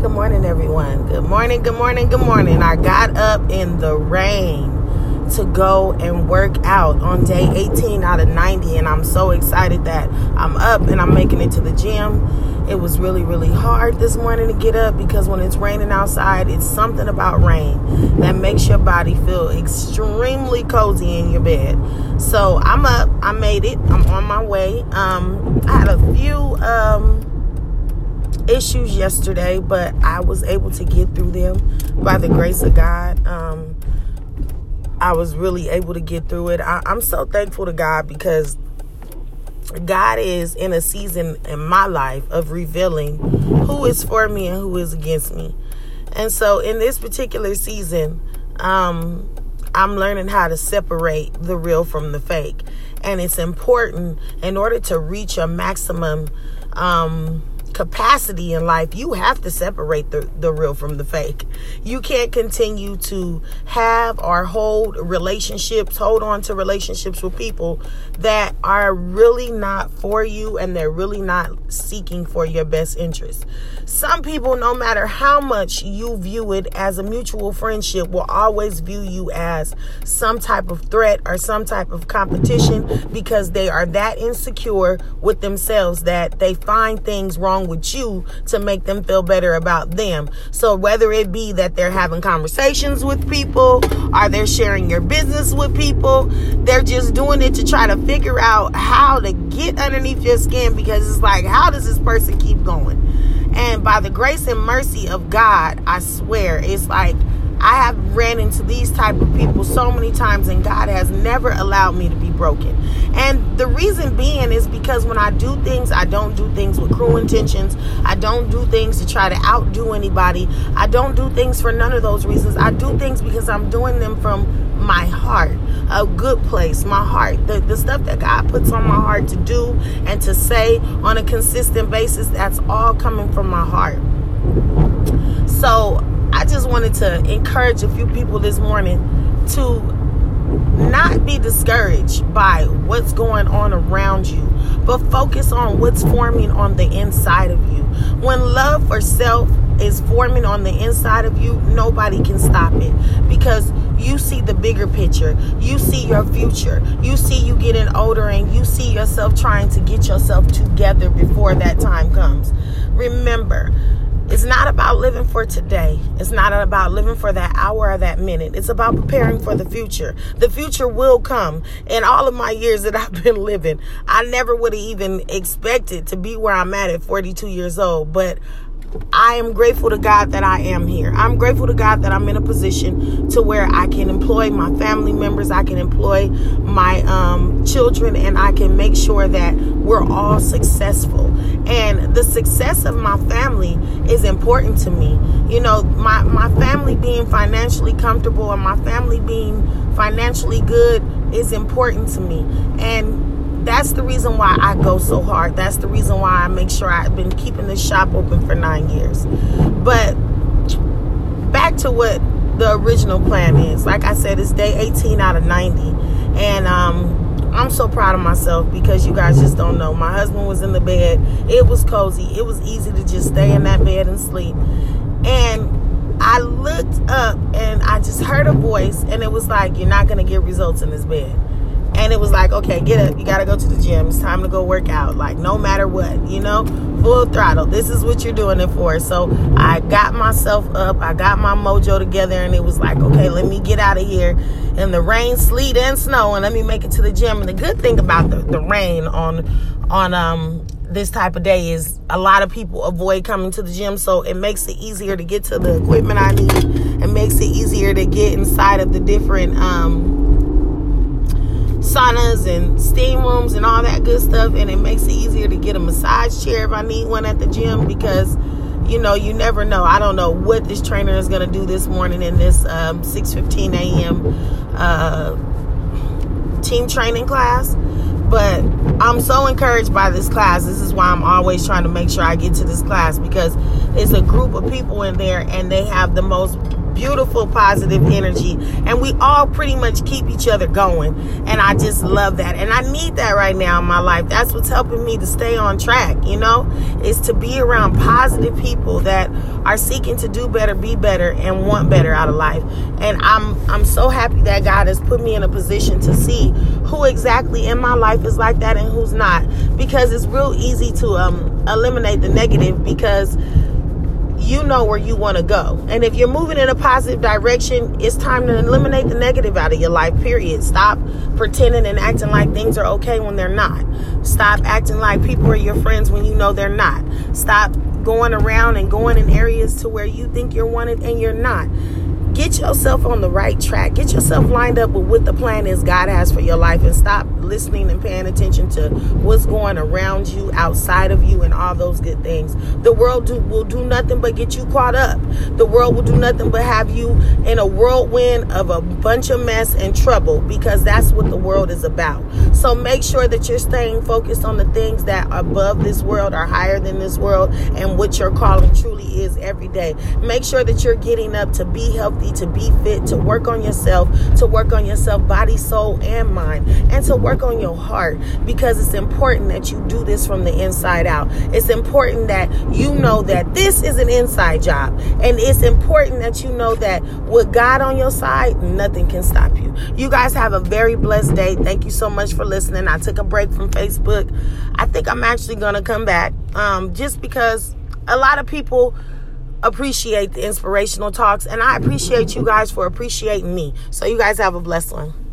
Good morning, everyone. Good morning, good morning, good morning. I got up in the rain to go and work out on day 18 out of 90, and I'm so excited that I'm up and I'm making it to the gym. It was really, really hard this morning to get up because when it's raining outside, it's something about rain that makes your body feel extremely cozy in your bed. So I'm up, I made it, I'm on my way. Um, I had a few. Um, issues yesterday, but I was able to get through them by the grace of God. Um, I was really able to get through it. I, I'm so thankful to God because God is in a season in my life of revealing who is for me and who is against me. And so in this particular season, um, I'm learning how to separate the real from the fake. And it's important in order to reach a maximum um, capacity in life, you have to separate the, the real from the fake. You can't continue to have or hold relationships, hold on to relationships with people that are really not for you and they're really not seeking for your best interest. Some people, no matter how much you view it as a mutual friendship, will always view you as some type of threat or some type of competition because they are that insecure with themselves that they find things wrong with you to make them feel better about them. So whether it be that they're having conversations with people, or they're sharing your business with people, they're just doing it to try to figure out how to get underneath your skin because it's like, how does this person keep going? And by the grace and mercy of God, I swear, it's like I have ran into these type of people so many times and God has never allowed me to be broken. And the reason being is because when I do things, I don't do things with cruel intentions. I don't do things to try to outdo anybody. I don't do things for none of those reasons. I do things because I'm doing them from my heart, a good place, my heart. The, the stuff that God puts on my heart to do and to say on a consistent basis, that's all coming from my heart. So I just wanted to encourage a few people this morning to not be discouraged by what's going on around you, but focus on what's forming on the inside of you. When love for self is forming on the inside of you, nobody can stop it because you see the bigger picture. You see your future. You see you getting older and you see yourself trying to get yourself together before that time comes. Remember, it's not about living for today. It's not about living for that hour or that minute. It's about preparing for the future. The future will come. In all of my years that I've been living, I never would have even expected to be where I'm at at 42 years old. But I am grateful to God that I am here. I'm grateful to God that I'm in a position to where I can employ my family members, I can employ my um, children, and I can make sure that we're all successful. And the success of my family is important to me. You know, my, my family being financially comfortable and my family being financially good is important to me. And that's the reason why I go so hard. That's the reason why I make sure I've been keeping this shop open for nine years. But back to what the original plan is. Like I said, it's day 18 out of 90. And um, I'm so proud of myself because you guys just don't know. My husband was in the bed. It was cozy. It was easy to just stay in that bed and sleep. And I looked up and I just heard a voice, and it was like, You're not going to get results in this bed and it was like, okay, get up. You got to go to the gym. It's time to go work out. Like, no matter what, you know, full throttle. This is what you're doing it for. So I got myself up. I got my mojo together, and it was like, okay, let me get out of here in the rain, sleet, and snow, and let me make it to the gym. And the good thing about the, the rain on on um this type of day is a lot of people avoid coming to the gym so it makes it easier to get to the equipment i need it makes it easier to get inside of the different um saunas and steam rooms and all that good stuff and it makes it easier to get a massage chair if I need one at the gym because you know you never know I don't know what this trainer is going to do this morning in this um, 6:15 a.m. Uh, team training class but I'm so encouraged by this class. This is why I'm always trying to make sure I get to this class because it's a group of people in there and they have the most beautiful, positive energy. And we all pretty much keep each other going. And I just love that. And I need that right now in my life. That's what's helping me to stay on track, you know, to be around positive people that are seeking to do better, be better, and want better out of life. And I'm I'm so happy that God has put me in a position to see who exactly in my life is like that and who's not. Because it's real easy to um, eliminate the negative because you know where you want to go. And if you're moving in a positive direction, it's time to eliminate the negative out of your life, period. Stop pretending and acting like things are okay when they're not. Stop acting like people are your friends when you know they're not. Stop going around and going in areas to where you think you're wanted and you're not get yourself on the right track. Get yourself lined up with what the plan is God has for your life and stop listening and paying attention to what's going around you, outside of you, and all those good things. The world do, will do nothing but get you caught up. The world will do nothing but have you in a whirlwind of a bunch of mess and trouble because that's what the world is about. So make sure that you're staying focused on the things that are above this world, are higher than this world, and what your calling truly is every day. Make sure that you're getting up to be healthy to be fit, to work on yourself, to work on yourself, body, soul, and mind, and to work on your heart because it's important that you do this from the inside out. It's important that you know that this is an inside job, and it's important that you know that with God on your side, nothing can stop you. You guys have a very blessed day. Thank you so much for listening. I took a break from Facebook. I think I'm actually going to come back um, just because a lot of people appreciate the inspirational talks and I appreciate you guys for appreciating me. So you guys have a blessed one.